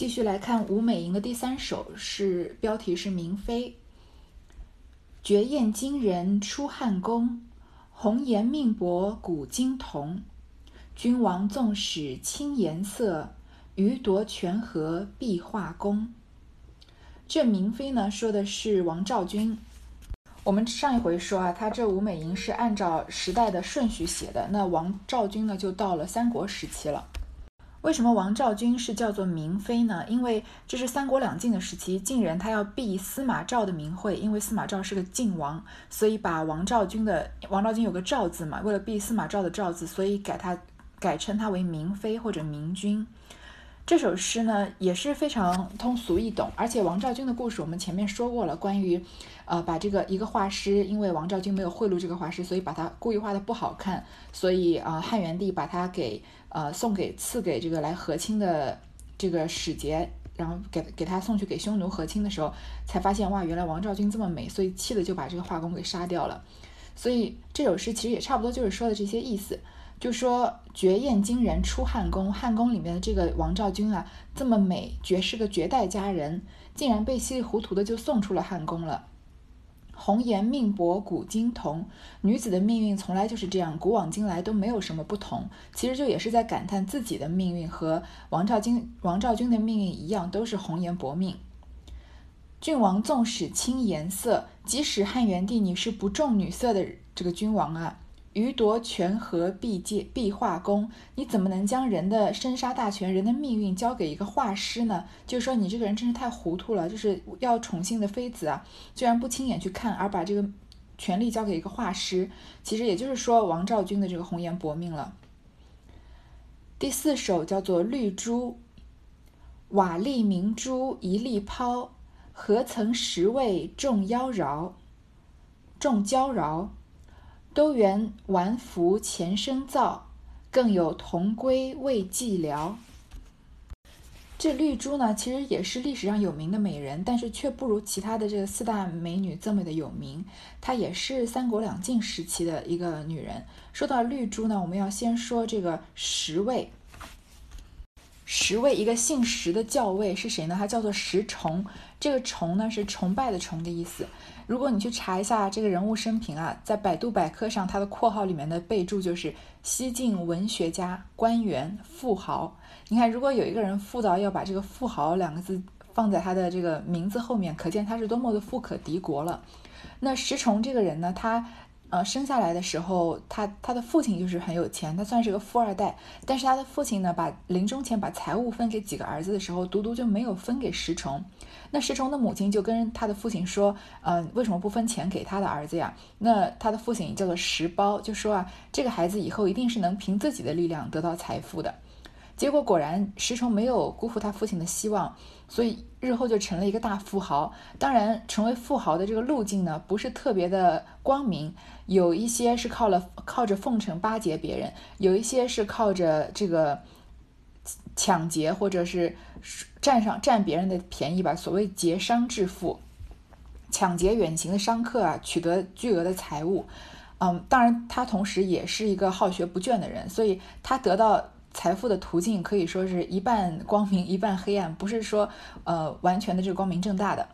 继续来看吴美莹的第三首，是标题是《明妃》。绝艳惊人出汉宫，红颜命薄古今同。君王纵使轻颜色，余夺权和必画宫。这明妃呢，说的是王昭君。我们上一回说啊，他这吴美莹是按照时代的顺序写的，那王昭君呢，就到了三国时期了。为什么王昭君是叫做明妃呢？因为这是三国两晋的时期，晋人他要避司马昭的名讳，因为司马昭是个晋王，所以把王昭君的王昭君有个昭字嘛，为了避司马昭的昭字，所以改他改称他为明妃或者明君。这首诗呢也是非常通俗易懂，而且王昭君的故事我们前面说过了，关于，呃，把这个一个画师，因为王昭君没有贿赂这个画师，所以把他故意画的不好看，所以啊汉元帝把他给呃送给赐给这个来和亲的这个使节，然后给给他送去给匈奴和亲的时候，才发现哇原来王昭君这么美，所以气的就把这个画工给杀掉了，所以这首诗其实也差不多就是说的这些意思。就说绝艳惊人出汉宫，汉宫里面的这个王昭君啊，这么美，绝是个绝代佳人，竟然被稀里糊涂的就送出了汉宫了。红颜命薄古今同，女子的命运从来就是这样，古往今来都没有什么不同。其实就也是在感叹自己的命运和王昭君王昭君的命运一样，都是红颜薄命。郡王纵使轻颜色，即使汉元帝你是不重女色的这个君王啊。余夺权和必借必画工，你怎么能将人的生杀大权、人的命运交给一个画师呢？就是说，你这个人真是太糊涂了。就是要宠幸的妃子啊，居然不亲眼去看，而把这个权力交给一个画师。其实也就是说，王昭君的这个红颜薄命了。第四首叫做《绿珠》，瓦砾明珠一粒抛，何曾识味众妖娆，众娇娆。都缘玩福前生造，更有同归未寂寥。这绿珠呢，其实也是历史上有名的美人，但是却不如其他的这个四大美女这么的有名。她也是三国两晋时期的一个女人。说到绿珠呢，我们要先说这个十位。十位一个姓石的教尉是谁呢？他叫做石崇。这个崇呢是崇拜的崇的意思。如果你去查一下这个人物生平啊，在百度百科上，他的括号里面的备注就是西晋文学家、官员、富豪。你看，如果有一个人富到要把这个富豪两个字放在他的这个名字后面，可见他是多么的富可敌国了。那石崇这个人呢，他。呃，生下来的时候，他他的父亲就是很有钱，他算是个富二代。但是他的父亲呢，把临终前把财物分给几个儿子的时候，独独就没有分给石崇。那石崇的母亲就跟他的父亲说：“嗯，为什么不分钱给他的儿子呀？”那他的父亲叫做石苞，就说啊，这个孩子以后一定是能凭自己的力量得到财富的。结果果然，石崇没有辜负他父亲的希望，所以日后就成了一个大富豪。当然，成为富豪的这个路径呢，不是特别的光明，有一些是靠了靠着奉承巴结别人，有一些是靠着这个抢劫或者是占上占别人的便宜吧。所谓劫商致富，抢劫远行的商客啊，取得巨额的财物。嗯，当然，他同时也是一个好学不倦的人，所以他得到。财富的途径可以说是一半光明一半黑暗，不是说呃完全的这个光明正大的。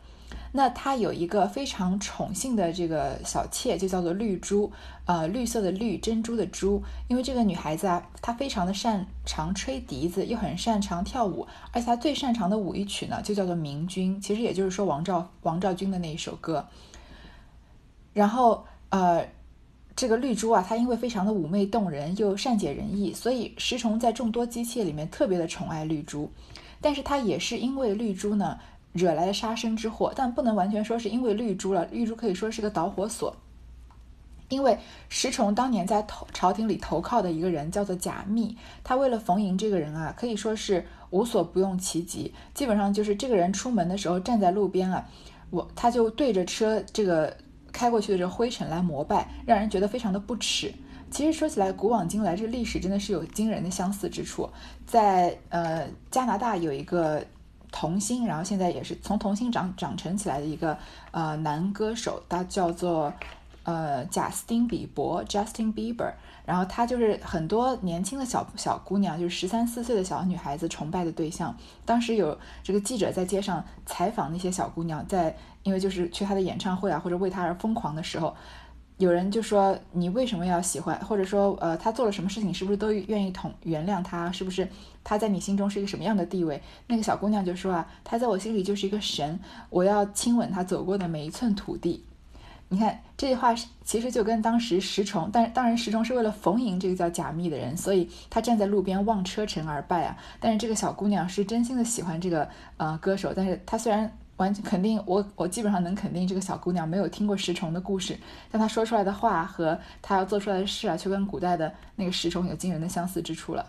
那他有一个非常宠幸的这个小妾，就叫做绿珠，呃绿色的绿，珍珠的珠。因为这个女孩子啊，她非常的擅长吹笛子，又很擅长跳舞，而且她最擅长的舞一曲呢，就叫做《明君》，其实也就是说王昭王昭君的那一首歌。然后呃。这个绿珠啊，她因为非常的妩媚动人，又善解人意，所以石崇在众多姬妾里面特别的宠爱绿珠。但是他也是因为绿珠呢，惹来了杀身之祸。但不能完全说是因为绿珠了，绿珠可以说是个导火索。因为石崇当年在投朝廷里投靠的一个人叫做贾密，他为了逢迎这个人啊，可以说是无所不用其极。基本上就是这个人出门的时候站在路边啊，我他就对着车这个。开过去的这灰尘来膜拜，让人觉得非常的不耻。其实说起来，古往今来，这历史真的是有惊人的相似之处。在呃加拿大有一个童星，然后现在也是从童星长长成起来的一个呃男歌手，他叫做呃贾斯汀比伯 （Justin Bieber），然后他就是很多年轻的小小姑娘，就是十三四岁的小女孩子崇拜的对象。当时有这个记者在街上采访那些小姑娘，在因为就是去她的演唱会啊，或者为她而疯狂的时候。有人就说你为什么要喜欢，或者说呃她做了什么事情，是不是都愿意同原谅她？是不是她在你心中是一个什么样的地位？那个小姑娘就说啊，她在我心里就是一个神，我要亲吻她走过的每一寸土地。你看这句话其实就跟当时石崇，但当然石崇是为了逢迎这个叫贾密的人，所以他站在路边望车尘而拜啊。但是这个小姑娘是真心的喜欢这个呃歌手，但是她虽然。完全肯定，我我基本上能肯定，这个小姑娘没有听过石崇的故事，但她说出来的话和她要做出来的事啊，却跟古代的那个石崇有惊人的相似之处了。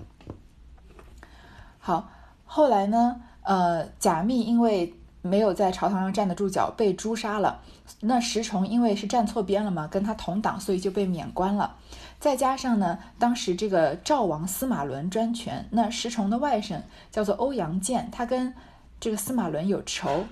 好，后来呢，呃，贾密因为没有在朝堂上站得住脚，被诛杀了。那石崇因为是站错边了嘛，跟他同党，所以就被免官了。再加上呢，当时这个赵王司马伦专权，那石崇的外甥叫做欧阳建，他跟这个司马伦有仇。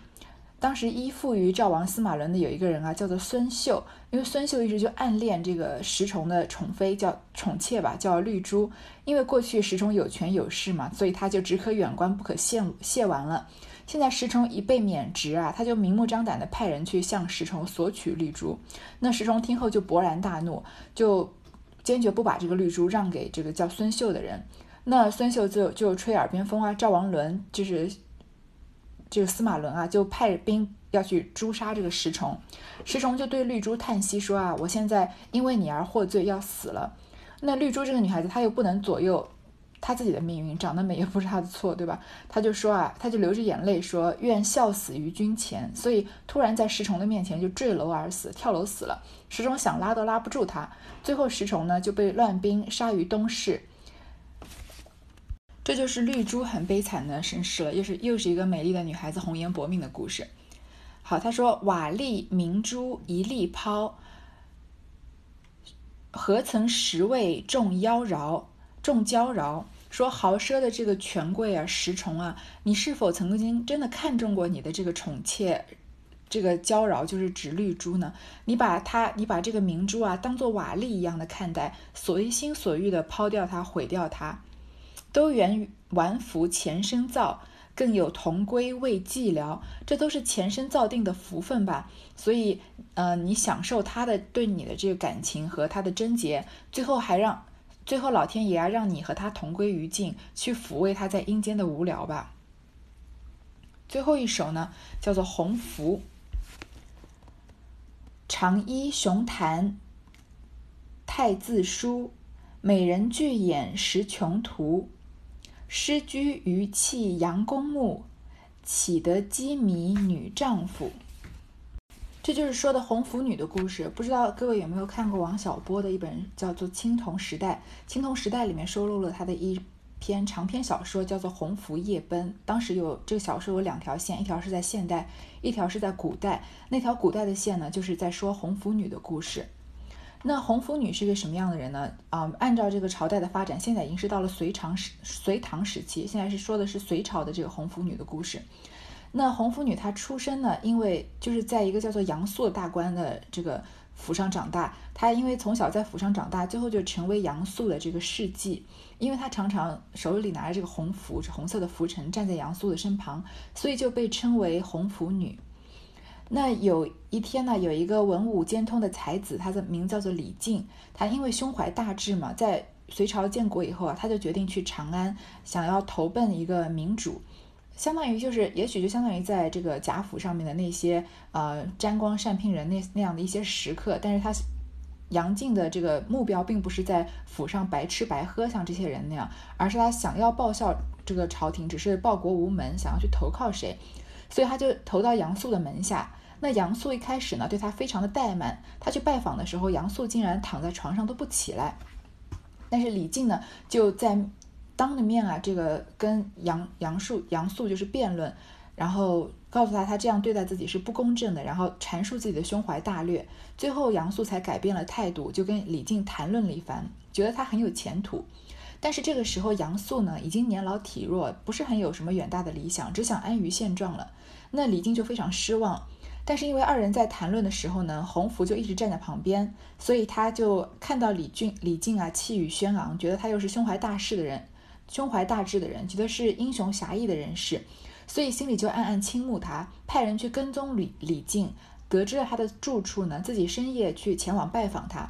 当时依附于赵王司马伦的有一个人啊，叫做孙秀，因为孙秀一直就暗恋这个石崇的宠妃，叫宠妾吧，叫绿珠。因为过去石崇有权有势嘛，所以他就只可远观不可亵亵玩了。现在石崇一被免职啊，他就明目张胆的派人去向石崇索取绿珠。那石崇听后就勃然大怒，就坚决不把这个绿珠让给这个叫孙秀的人。那孙秀就就吹耳边风啊，赵王伦就是。就是司马伦啊，就派兵要去诛杀这个石崇。石崇就对绿珠叹息说：“啊，我现在因为你而获罪，要死了。”那绿珠这个女孩子，她又不能左右他自己的命运，长得美也不是他的错，对吧？他就说啊，他就流着眼泪说：“愿笑死于君前。”所以突然在石崇的面前就坠楼而死，跳楼死了。石崇想拉都拉不住他，最后石崇呢就被乱兵杀于东市。这就是绿珠很悲惨的身世了，又是又是一个美丽的女孩子红颜薄命的故事。好，他说：“瓦砾明珠一粒抛，何曾十位众妖娆？众娇娆。”说豪奢的这个权贵啊，石崇啊，你是否曾经真的看中过你的这个宠妾？这个娇娆就是指绿珠呢？你把它，你把这个明珠啊，当做瓦砾一样的看待，随心所欲的抛掉它，毁掉它。都源于完福前生造，更有同归未寂寥，这都是前生造定的福分吧。所以，呃，你享受他的对你的这个感情和他的贞洁，最后还让，最后老天爷啊，让你和他同归于尽，去抚慰他在阴间的无聊吧。最后一首呢，叫做《鸿福》。长衣雄谈太字书，美人巨眼识穷途。失居于弃阳公墓，岂得羁迷女丈夫？这就是说的红拂女的故事。不知道各位有没有看过王小波的一本叫做《青铜时代》？《青铜时代》里面收录了他的一篇长篇小说，叫做《红拂夜奔》。当时有这个小说有两条线，一条是在现代，一条是在古代。那条古代的线呢，就是在说红拂女的故事。那红拂女是个什么样的人呢？啊，按照这个朝代的发展，现在已经是到了隋唐时隋唐时期，现在是说的是隋朝的这个红拂女的故事。那红拂女她出身呢，因为就是在一个叫做杨素的大官的这个府上长大，她因为从小在府上长大，最后就成为杨素的这个侍妓，因为她常常手里拿着这个红拂，红色的拂尘，站在杨素的身旁，所以就被称为红拂女。那有一天呢，有一个文武兼通的才子，他的名叫做李靖。他因为胸怀大志嘛，在隋朝建国以后啊，他就决定去长安，想要投奔一个明主，相当于就是，也许就相当于在这个贾府上面的那些呃沾光善聘人那那样的一些食客。但是他杨靖的这个目标并不是在府上白吃白喝，像这些人那样，而是他想要报效这个朝廷，只是报国无门，想要去投靠谁。所以他就投到杨素的门下。那杨素一开始呢，对他非常的怠慢。他去拜访的时候，杨素竟然躺在床上都不起来。但是李靖呢，就在当着面啊，这个跟杨杨素杨素就是辩论，然后告诉他他这样对待自己是不公正的，然后阐述自己的胸怀大略。最后杨素才改变了态度，就跟李靖谈论了一番，觉得他很有前途。但是这个时候杨素呢，已经年老体弱，不是很有什么远大的理想，只想安于现状了。那李靖就非常失望，但是因为二人在谈论的时候呢，洪福就一直站在旁边，所以他就看到李俊、李靖啊气宇轩昂，觉得他又是胸怀大志的人，胸怀大志的人，觉得是英雄侠义的人士，所以心里就暗暗倾慕他，派人去跟踪李李靖，得知了他的住处呢，自己深夜去前往拜访他。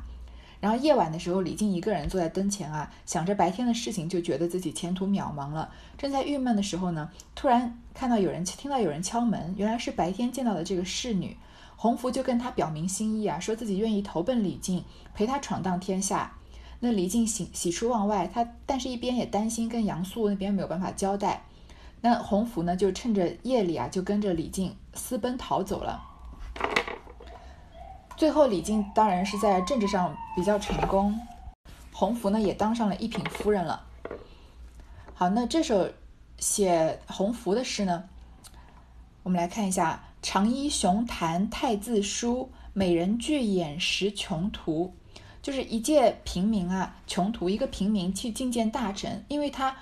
然后夜晚的时候，李靖一个人坐在灯前啊，想着白天的事情，就觉得自己前途渺茫了。正在郁闷的时候呢，突然看到有人听到有人敲门，原来是白天见到的这个侍女洪福，就跟他表明心意啊，说自己愿意投奔李靖，陪他闯荡天下。那李靖喜喜出望外，他但是一边也担心跟杨素那边没有办法交代。那洪福呢，就趁着夜里啊，就跟着李靖私奔逃走了。最后，李靖当然是在政治上比较成功，洪福呢也当上了一品夫人了。好，那这首写洪福的诗呢，我们来看一下：长衣雄谈太字书，美人巨眼识穷途。就是一介平民啊，穷途一个平民去觐见大臣，因为他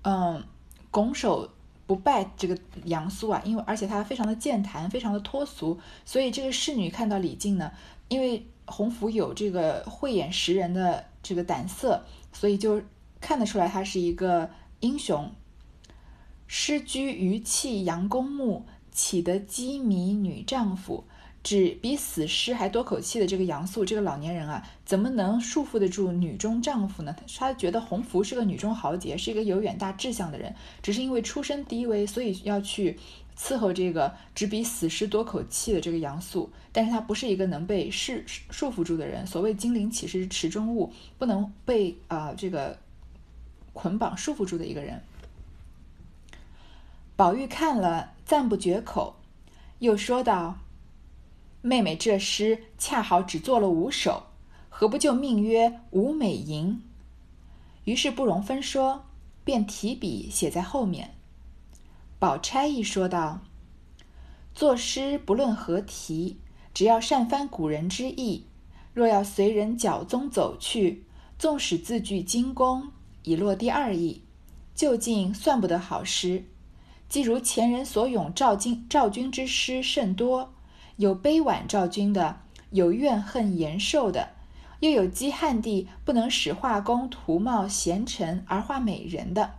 嗯拱手。不拜这个杨苏啊，因为而且他非常的健谈，非常的脱俗，所以这个侍女看到李靖呢，因为洪福有这个慧眼识人的这个胆色，所以就看得出来他是一个英雄。失居于气杨公墓，岂得羁迷女丈夫？只比死尸还多口气的这个杨素，这个老年人啊，怎么能束缚得住女中丈夫呢？他觉得洪福是个女中豪杰，是一个有远大志向的人，只是因为出身低微，所以要去伺候这个只比死尸多口气的这个杨素。但是他不是一个能被束束缚住的人。所谓金陵岂是池中物，不能被啊这个捆绑束缚住的一个人。宝玉看了，赞不绝口，又说道。妹妹这诗恰好只做了五首，何不就命曰《五美吟》？于是不容分说，便提笔写在后面。宝钗亦说道：“作诗不论何题，只要善翻古人之意。若要随人脚踪走去，纵使字句精工，已落第二意，究竟算不得好诗。既如前人所咏赵君赵君之诗甚多。”有悲婉赵君的，有怨恨延寿的，又有讥汉帝不能使画工图貌贤臣而画美人的，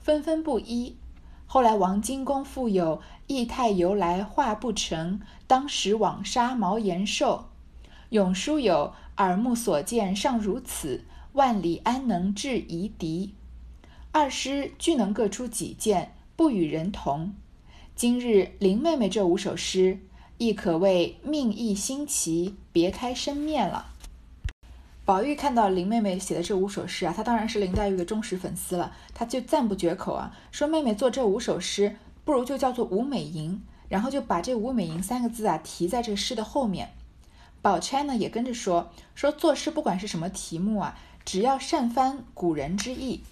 纷纷不一。后来王荆公复有义太由来画不成，当时枉杀毛延寿。永书有耳目所见尚如此，万里安能制夷狄？二诗俱能各出己见，不与人同。今日林妹妹这五首诗。亦可谓命意新奇，别开生面了。宝玉看到林妹妹写的这五首诗啊，他当然是林黛玉的忠实粉丝了，他就赞不绝口啊，说妹妹做这五首诗，不如就叫做《吴美吟》，然后就把这“吴美吟”三个字啊提在这诗的后面。宝钗呢也跟着说，说作诗不管是什么题目啊，只要善翻古人之意，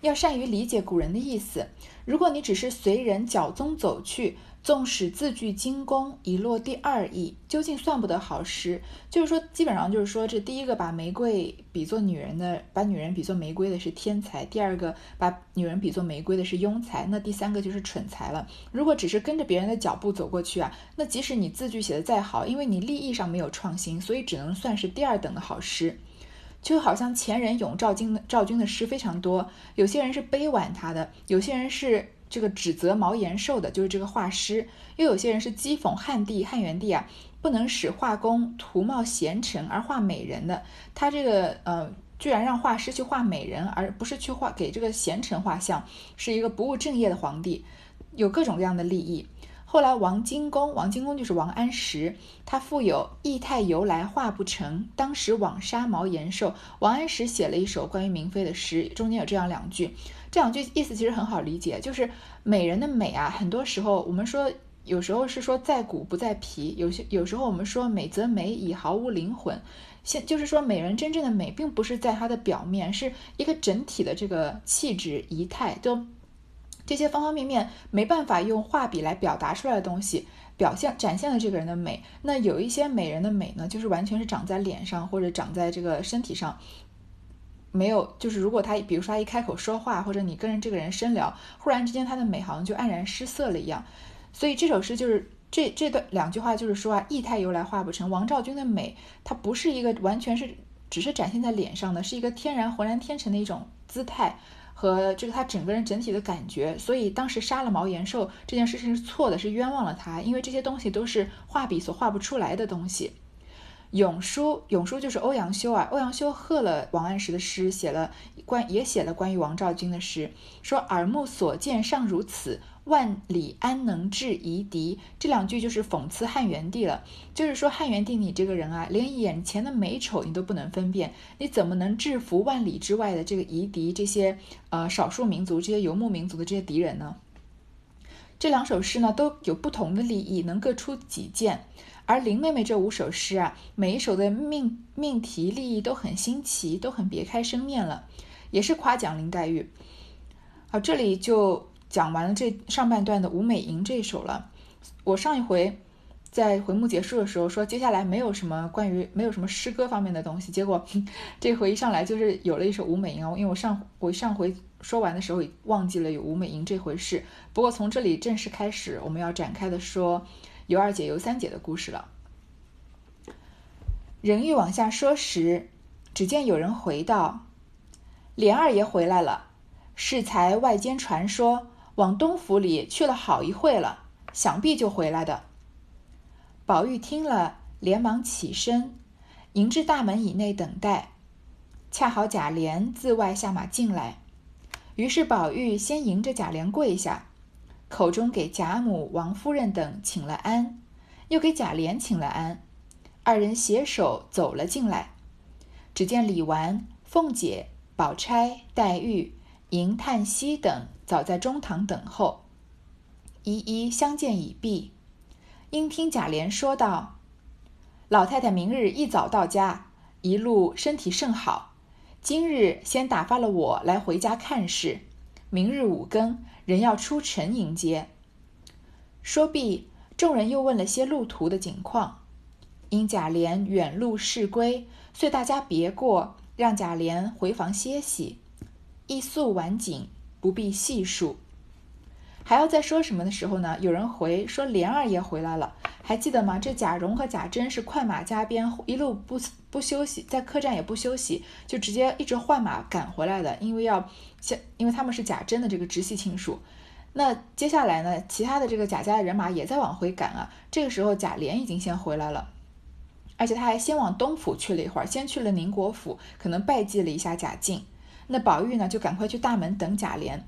要善于理解古人的意思。如果你只是随人脚踪走去，纵使字句精工，已落第二意，究竟算不得好诗。就是说，基本上就是说，这第一个把玫瑰比作女人的，把女人比作玫瑰的是天才；第二个把女人比作玫瑰的是庸才；那第三个就是蠢才了。如果只是跟着别人的脚步走过去啊，那即使你字句写的再好，因为你立意上没有创新，所以只能算是第二等的好诗。就好像前人咏赵君的赵君的诗非常多，有些人是悲婉他的，有些人是。这个指责毛延寿的就是这个画师，又有些人是讥讽汉帝汉元帝啊，不能使画工图貌贤臣而画美人的。他这个呃，居然让画师去画美人，而不是去画给这个贤臣画像，是一个不务正业的皇帝，有各种各样的利益。后来王荆公，王荆公就是王安石，他富有义太由来画不成，当时枉杀毛延寿。王安石写了一首关于明妃的诗，中间有这样两句，这两句意思其实很好理解，就是美人的美啊，很多时候我们说有时候是说在骨不在皮，有些有时候我们说美则美已毫无灵魂，现就是说美人真正的美并不是在她的表面，是一个整体的这个气质仪态都。这些方方面面没办法用画笔来表达出来的东西，表现展现了这个人的美。那有一些美人的美呢，就是完全是长在脸上或者长在这个身体上，没有就是如果他比如说他一开口说话，或者你跟着这个人深聊，忽然之间他的美好像就黯然失色了一样。所以这首诗就是这这段两句话就是说啊，意态由来画不成。王昭君的美，它不是一个完全是只是展现在脸上的，是一个天然浑然天成的一种姿态和这个他整个人整体的感觉。所以当时杀了毛延寿这件事情是错的，是冤枉了他，因为这些东西都是画笔所画不出来的东西。永叔，永叔就是欧阳修啊。欧阳修贺了王安石的诗，写了关也写了关于王昭君的诗，说耳目所见尚如此，万里安能制夷狄？这两句就是讽刺汉元帝了。就是说汉元帝你这个人啊，连眼前的美丑你都不能分辨，你怎么能制服万里之外的这个夷狄这些呃少数民族、这些游牧民族的这些敌人呢？这两首诗呢都有不同的立意，能各出己见。而林妹妹这五首诗啊，每一首的命命题立意都很新奇，都很别开生面了，也是夸奖林黛玉。好，这里就讲完了这上半段的《吴美吟》这一首了。我上一回在回目结束的时候说，接下来没有什么关于没有什么诗歌方面的东西，结果 这回一上来就是有了一首《吴美吟》啊，因为我上我上回说完的时候忘记了有《吴美吟》这回事。不过从这里正式开始，我们要展开的说。尤二姐、尤三姐的故事了。人欲往下说时，只见有人回道：“莲二爷回来了，适才外间传说，往东府里去了好一会了，想必就回来的。”宝玉听了，连忙起身，迎至大门以内等待。恰好贾琏自外下马进来，于是宝玉先迎着贾琏跪下。口中给贾母、王夫人等请了安，又给贾琏请了安，二人携手走了进来。只见李纨、凤姐、宝钗、黛玉、迎、叹息等早在中堂等候，一一相见已毕。因听贾琏说道：“老太太明日一早到家，一路身体甚好。今日先打发了我来回家看事，明日五更。”人要出城迎接。说毕，众人又问了些路途的景况。因贾琏远路事归，遂大家别过，让贾琏回房歇息。一宿晚景，不必细数。还要再说什么的时候呢？有人回说莲二爷回来了，还记得吗？这贾蓉和贾珍是快马加鞭，一路不不休息，在客栈也不休息，就直接一直换马赶回来的，因为要像，因为他们是贾珍的这个直系亲属。那接下来呢，其他的这个贾家的人马也在往回赶啊。这个时候贾琏已经先回来了，而且他还先往东府去了一会儿，先去了宁国府，可能拜祭了一下贾敬。那宝玉呢，就赶快去大门等贾琏。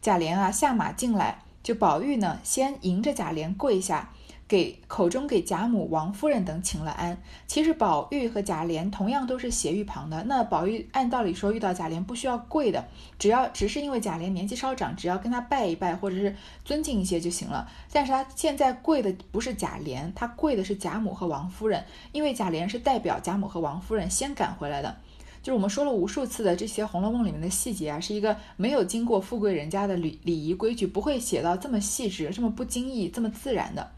贾琏啊，下马进来，就宝玉呢，先迎着贾琏跪下，给口中给贾母、王夫人等请了安。其实宝玉和贾琏同样都是斜玉旁的。那宝玉按道理说遇到贾琏不需要跪的，只要只是因为贾琏年纪稍长，只要跟他拜一拜或者是尊敬一些就行了。但是他现在跪的不是贾琏，他跪的是贾母和王夫人，因为贾琏是代表贾母和王夫人先赶回来的。就是我们说了无数次的这些《红楼梦》里面的细节啊，是一个没有经过富贵人家的礼礼仪规矩，不会写到这么细致、这么不经意、这么自然的。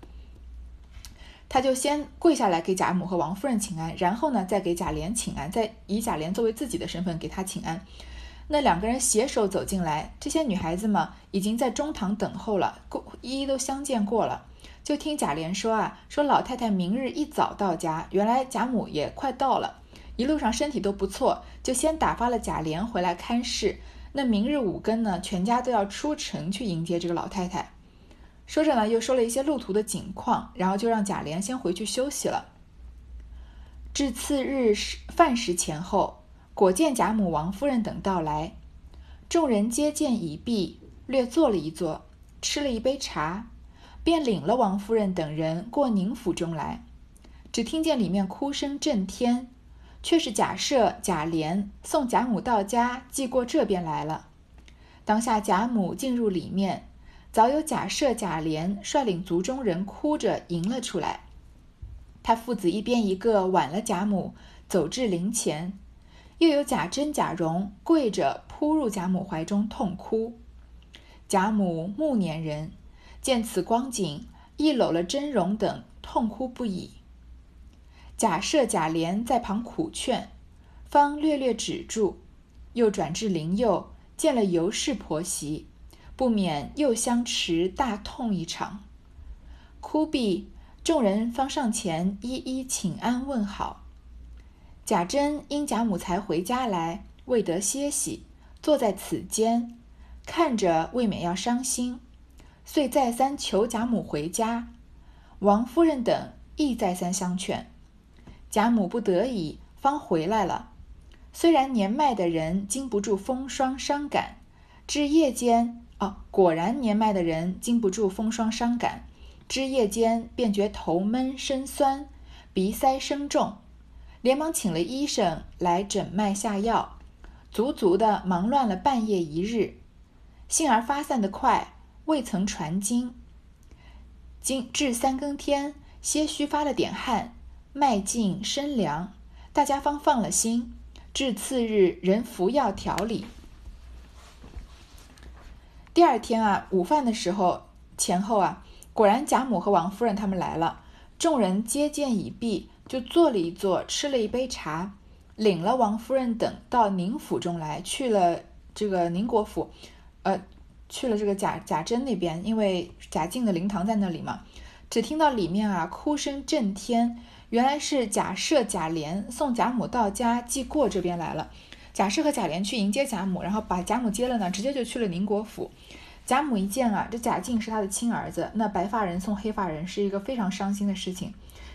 他就先跪下来给贾母和王夫人请安，然后呢，再给贾琏请安，再以贾琏作为自己的身份给他请安。那两个人携手走进来，这些女孩子嘛，已经在中堂等候了，一一都相见过了。就听贾琏说啊，说老太太明日一早到家，原来贾母也快到了。一路上身体都不错，就先打发了贾琏回来看事。那明日五更呢，全家都要出城去迎接这个老太太。说着呢，又说了一些路途的景况，然后就让贾琏先回去休息了。至次日饭时前后，果见贾母、王夫人等到来，众人接见已毕，略坐了一坐，吃了一杯茶，便领了王夫人等人过宁府中来。只听见里面哭声震天。却是贾赦、贾琏送贾母到家，寄过这边来了。当下贾母进入里面，早有贾赦、贾琏率领族中人哭着迎了出来。他父子一边一个挽了贾母，走至灵前，又有贾珍、贾蓉跪着扑入贾母怀中痛哭。贾母暮年人，见此光景，亦搂了珍、蓉等痛哭不已。假设、贾琏在旁苦劝，方略略止住，又转至灵佑，见了尤氏婆媳，不免又相持大痛一场。哭毕，众人方上前一一请安问好。贾珍因贾母才回家来，未得歇息，坐在此间，看着未免要伤心，遂再三求贾母回家。王夫人等亦再三相劝，贾母不得已方回来了。虽然年迈的人经不住风霜伤感，至夜间哦，果然年迈的人经不住风霜伤感，至夜间便觉头闷身酸，鼻塞声重，连忙请了医生来诊脉下药，足足的忙乱了半夜一日，幸而发散的快，未曾传经。今至三更天，些许发了点汗，脉静身凉，大家方放了心。至次日，仍服药调理。第二天啊，午饭的时候前后啊，果然贾母和王夫人他们来了，众人接见已毕，就坐了一坐，吃了一杯茶，领了王夫人等到宁府中来，去了这个宁国府，呃。去了这个贾贾珍那边，因为贾静的灵堂在那里嘛，只听到里面啊哭声震天，原来是贾赦、贾琏送贾母到家祭过这边来了。贾赦和贾琏去迎接贾母，然后把贾母接了呢，直接就去了宁国府。贾母一见啊，这贾静是他的亲儿子，那白发人送黑发人是一个非常伤心的事情。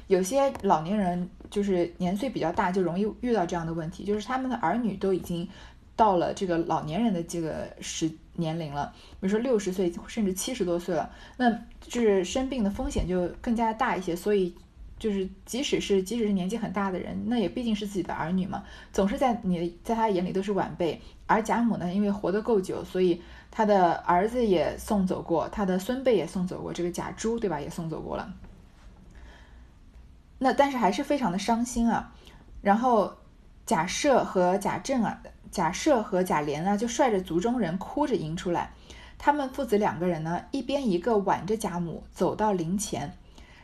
有些老年人就是年岁比较大，就容易遇到这样的问题，就是他们的儿女都已经。到了这个老年人的这个时年龄了，比如说六十岁甚至七十多岁了，那就是生病的风险就更加大一些。所以，就是即使是即使是年纪很大的人，那也毕竟是自己的儿女嘛，总是在你在他眼里都是晚辈。而贾母呢，因为活得够久，所以他的儿子也送走过，他的孙辈也送走过，这个贾珠对吧，也送走过了。那但是还是非常的伤心啊。然后贾赦和贾政啊。贾赦和贾琏啊，就率着族中人哭着迎出来。他们父子两个人呢，一边一个挽着贾母走到灵前，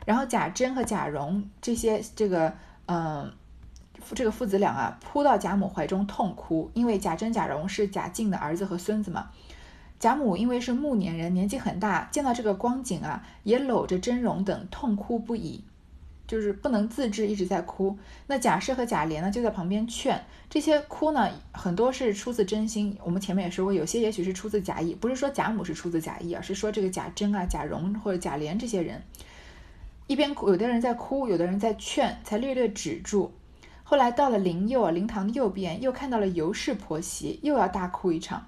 然后贾珍和贾蓉这些这个嗯，这个父子俩啊，扑到贾母怀中痛哭，因为贾珍、贾蓉是贾静的儿子和孙子嘛。贾母因为是暮年人，年纪很大，见到这个光景啊，也搂着珍蓉等痛哭不已。就是不能自制，一直在哭。那贾赦和贾琏呢，就在旁边劝。这些哭呢，很多是出自真心。我们前面也说过，有些也许是出自假意，不是说贾母是出自假意，而是说这个贾珍啊、贾蓉或者贾琏这些人，一边哭，有的人在哭，有的人在劝，才略略止住。后来到了灵右啊，灵堂的右边，又看到了尤氏婆媳，又要大哭一场。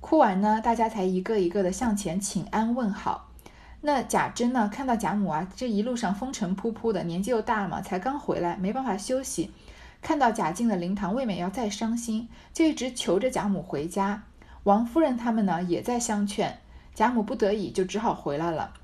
哭完呢，大家才一个一个的向前请安问好。那贾珍呢？看到贾母啊，这一路上风尘仆仆的，年纪又大了嘛，才刚回来，没办法休息。看到贾静的灵堂，未免要再伤心，就一直求着贾母回家。王夫人他们呢，也在相劝，贾母不得已就只好回来了。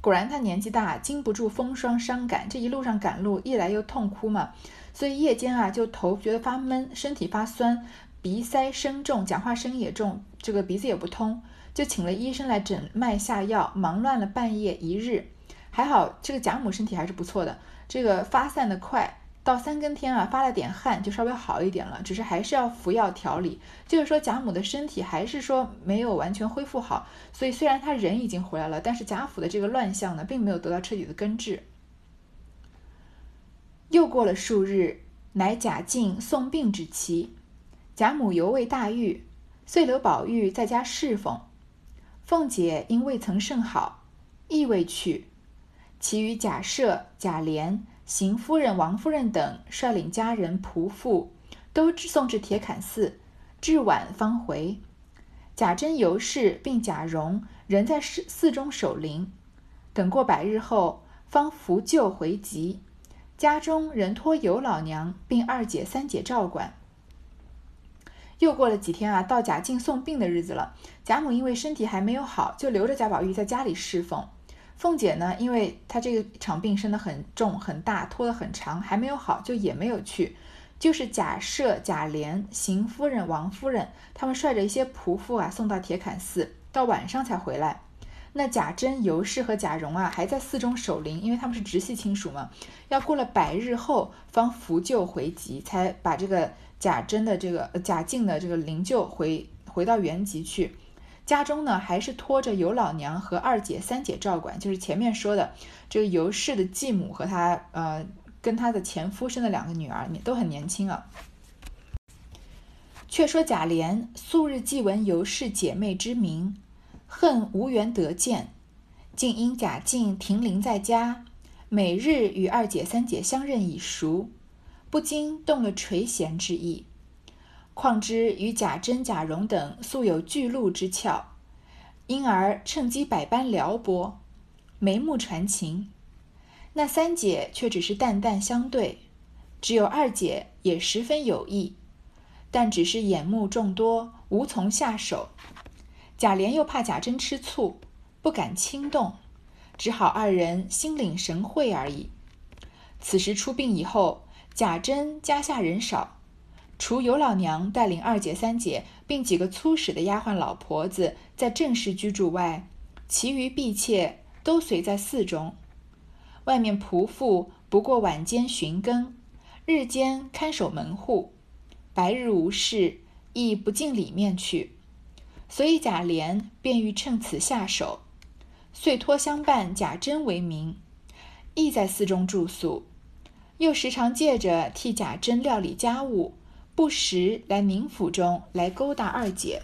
果然，他年纪大，经不住风霜伤感，这一路上赶路，一来又痛哭嘛，所以夜间啊，就头觉得发闷，身体发酸，鼻塞声重，讲话声也重，这个鼻子也不通。就请了医生来诊脉下药，忙乱了半夜一日，还好这个贾母身体还是不错的，这个发散的快，到三更天啊发了点汗就稍微好一点了，只是还是要服药调理。就是说贾母的身体还是说没有完全恢复好，所以虽然他人已经回来了，但是贾府的这个乱象呢，并没有得到彻底的根治。又过了数日，乃贾静送病之期，贾母犹未大愈，遂留宝玉在家侍奉。凤姐因未曾甚好，亦未去。其余贾赦、贾琏、邢夫人、王夫人等率领家人仆妇，都送至铁槛寺，至晚方回。贾珍、尤氏并贾蓉仍在寺寺中守灵。等过百日后，方扶柩回籍。家中仍托尤老娘并二姐、三姐照管。又过了几天啊，到贾静送病的日子了。贾母因为身体还没有好，就留着贾宝玉在家里侍奉。凤姐呢，因为她这个场病生得很重很大，拖得很长，还没有好，就也没有去。就是贾赦、贾琏、邢夫人、王夫人他们率着一些仆妇啊，送到铁槛寺，到晚上才回来。那贾珍、尤氏和贾蓉啊，还在寺中守灵，因为他们是直系亲属嘛。要过了百日后，方扶柩回籍，才把这个。贾珍的这个贾静的这个灵柩回回到原籍去，家中呢还是托着尤老娘和二姐、三姐照管，就是前面说的这个尤氏的继母和她呃跟她的前夫生的两个女儿，都很年轻啊。却说贾琏素日既闻尤氏姐妹之名，恨无缘得见，竟因贾静停灵在家，每日与二姐、三姐相认已熟，不禁动了垂涎之意。况之与贾珍、贾蓉等素有巨鹿之俏，因而趁机百般撩拨，眉目传情。那三姐却只是淡淡相对，只有二姐也十分有意。但只是眼目众多，无从下手。贾琏又怕贾珍吃醋，不敢轻动，只好二人心领神会而已。此时出殡以后，贾珍家下人少，除尤老娘带领二姐、三姐，并几个粗使的丫鬟老婆子在正室居住外，其余婢妾都随在寺中。外面仆妇不过晚间巡更，日间看守门户。白日无事，亦不进里面去，所以贾琏便欲趁此下手，遂托相伴贾珍为名，亦在寺中住宿，又时常借着替贾珍料理家务，不时来宁府中来勾搭二姐。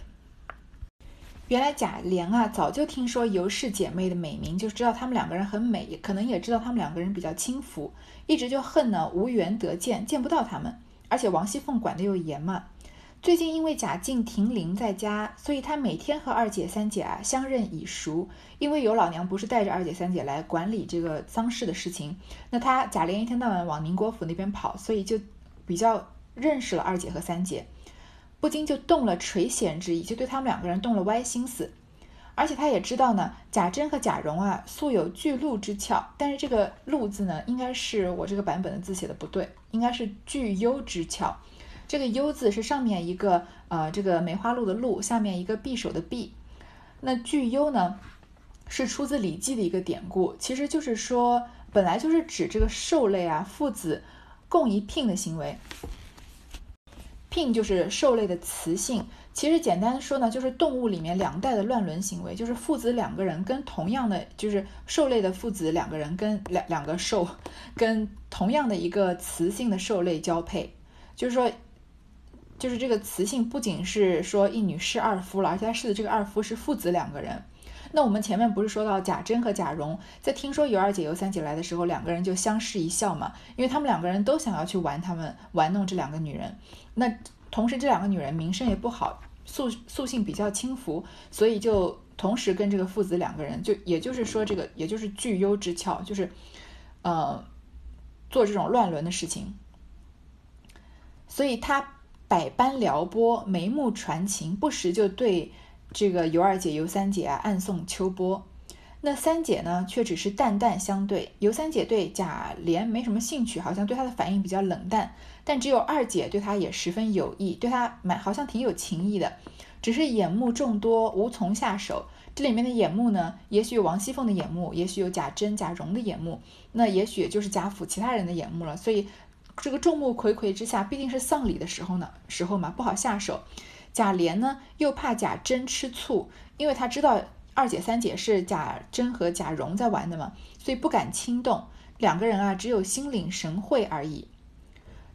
原来贾琏啊，早就听说尤氏姐妹的美名，就知道她们两个人很美，也可能也知道她们两个人比较轻浮，一直就恨呢无缘得见，见不到她们。而且王熙凤管得又严嘛，最近因为贾静停灵在家，所以她每天和二姐三姐啊相认已熟。因为尤老娘不是带着二姐三姐来管理这个丧事的事情，那她贾琏一天到晚往宁国府那边跑，所以就比较认识了二姐和三姐，不禁就动了垂涎之意，就对他们两个人动了歪心思。而且他也知道呢，贾珍和贾蓉啊素有巨鹿之俏，但是这个鹿字呢，应该是我这个版本的字写的不对，应该是巨优之俏。这个优字是上面一个呃这个梅花鹿的鹿，下面一个匕首的匕。那巨优呢，是出自《礼记》的一个典故，其实就是说本来就是指这个兽类啊父子共一聘的行为。聘就是兽类的雌性。其实简单的说呢，就是动物里面两代的乱伦行为，就是父子两个人跟同样的，就是兽类的父子两个人跟两两个兽，跟同样的一个雌性的兽类交配，就是说，就是这个雌性不仅是说一女侍二夫了，而且他侍的这个二夫是父子两个人。那我们前面不是说到贾珍和贾蓉在听说尤二姐、尤三姐来的时候，两个人就相视一笑嘛，因为他们两个人都想要去玩他们玩弄这两个女人，那。同时，这两个女人名声也不好，素素性比较轻浮，所以就同时跟这个父子两个人，就也就是说，这个也就是聚优之俏，就是，呃，做这种乱伦的事情。所以他百般撩拨，眉目传情，不时就对这个尤二姐、尤三姐啊暗送秋波。那三姐呢，却只是淡淡相对。尤三姐对贾琏没什么兴趣，好像对他的反应比较冷淡。但只有二姐对他也十分有意，对他蛮好像挺有情意的。只是眼目众多，无从下手。这里面的眼目呢，也许有王熙凤的眼目，也许有贾珍、贾蓉的眼目，那也许就是贾府其他人的眼目了。所以这个众目睽睽之下，毕竟是丧礼的时候呢，时候嘛，不好下手。贾琏呢，又怕贾珍吃醋，因为他知道。二姐、三姐是贾珍和贾蓉在玩的嘛，所以不敢轻动。两个人啊，只有心领神会而已。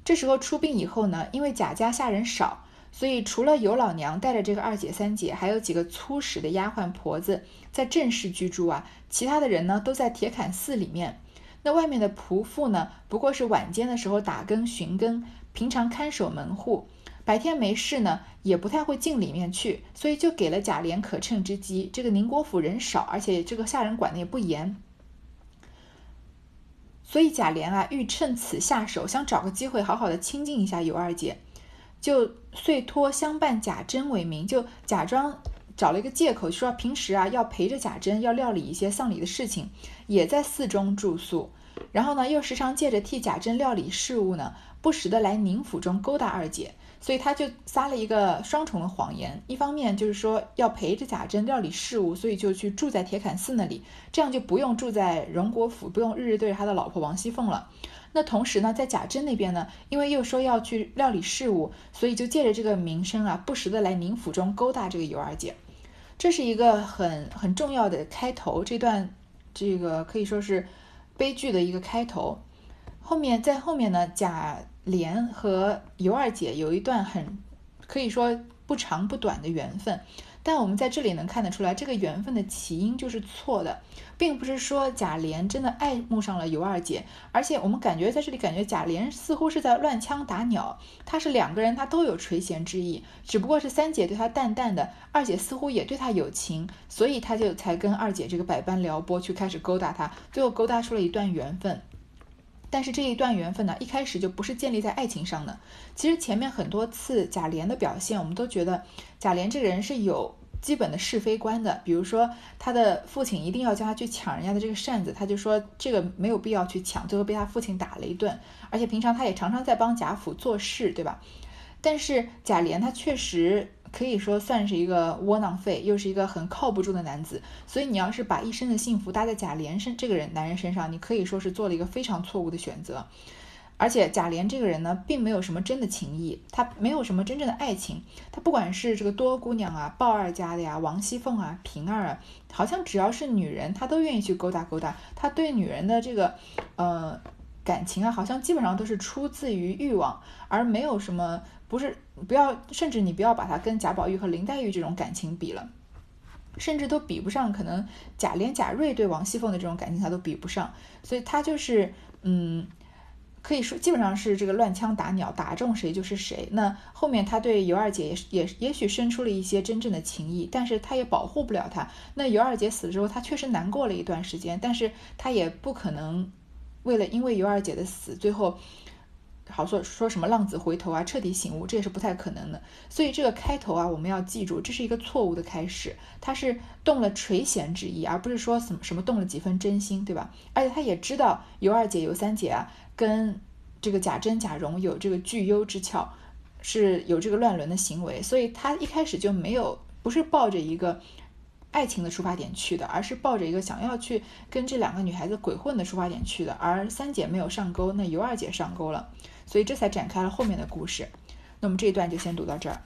这时候出殡以后呢，因为贾家下人少，所以除了尤老娘带着这个二姐、三姐，还有几个粗使的丫鬟婆子在正室居住啊，其他的人呢都在铁槛寺里面。那外面的仆妇呢，不过是晚间的时候打更巡更，平常看守门户。白天没事呢，也不太会进里面去，所以就给了贾琏可乘之机。这个宁国府人少，而且这个下人管的也不严，所以贾琏啊，欲趁此下手，想找个机会好好的亲近一下尤二姐，就遂托相伴贾珍为名，就假装找了一个借口，说平时啊要陪着贾珍，要料理一些丧礼的事情，也在寺中住宿。然后呢，又时常借着替贾珍料理事务呢，不时的来宁府中勾搭二姐。所以他就撒了一个双重的谎言，一方面就是说要陪着贾珍料理事务，所以就去住在铁槛寺那里，这样就不用住在荣国府，不用日日对着他的老婆王熙凤了。那同时呢，在贾珍那边呢，因为又说要去料理事务，所以就借着这个名声啊，不时的来宁府中勾搭这个尤二姐。这是一个很很重要的开头，这段这个可以说是悲剧的一个开头。后面在后面呢，贾莲和尤二姐有一段很可以说不长不短的缘分。但我们在这里能看得出来，这个缘分的起因就是错的，并不是说贾琏真的爱慕上了尤二姐，而且我们感觉在这里感觉贾琏似乎是在乱枪打鸟，他是两个人他都有垂涎之意，只不过是三姐对他淡淡的，二姐似乎也对他有情，所以他就才跟二姐这个百般撩拨去开始勾搭他，最后勾搭出了一段缘分。但是这一段缘分呢，一开始就不是建立在爱情上的。其实前面很多次贾琏的表现，我们都觉得贾琏这个人是有基本的是非观的。比如说他的父亲一定要叫他去抢人家的这个扇子，他就说这个没有必要去抢，最后被他父亲打了一顿。而且平常他也常常在帮贾府做事，对吧？但是贾琏他确实。可以说算是一个窝囊废，又是一个很靠不住的男子。所以你要是把一生的幸福搭在贾琏身这个人男人身上，你可以说是做了一个非常错误的选择。而且贾琏这个人呢，并没有什么真的情谊，他没有什么真正的爱情。他不管是这个多姑娘啊、鲍二家的呀、王熙凤啊、平儿啊，好像只要是女人，他都愿意去勾搭勾搭。他对女人的这个呃感情啊，好像基本上都是出自于欲望，而没有什么。不是，不要，甚至你不要把他跟贾宝玉和林黛玉这种感情比了，甚至都比不上。可能贾琏、贾瑞对王熙凤的这种感情，他都比不上。所以他就是，嗯，可以说基本上是这个乱枪打鸟，打中谁就是谁。那后面他对尤二姐也也也许生出了一些真正的情谊，但是他也保护不了她。那尤二姐死了之后，他确实难过了一段时间，但是他也不可能为了因为尤二姐的死，最后。好说说什么浪子回头啊，彻底醒悟，这也是不太可能的。所以这个开头啊，我们要记住，这是一个错误的开始。他是动了垂涎之意，而不是说什么什么动了几分真心，对吧？而且他也知道尤二姐、尤三姐啊，跟这个贾珍、贾蓉有这个聚优之俏，是有这个乱伦的行为，所以他一开始就没有不是抱着一个爱情的出发点去的，而是抱着一个想要去跟这两个女孩子鬼混的出发点去的。而三姐没有上钩，那尤二姐上钩了。所以这才展开了后面的故事。那我们这一段就先读到这儿。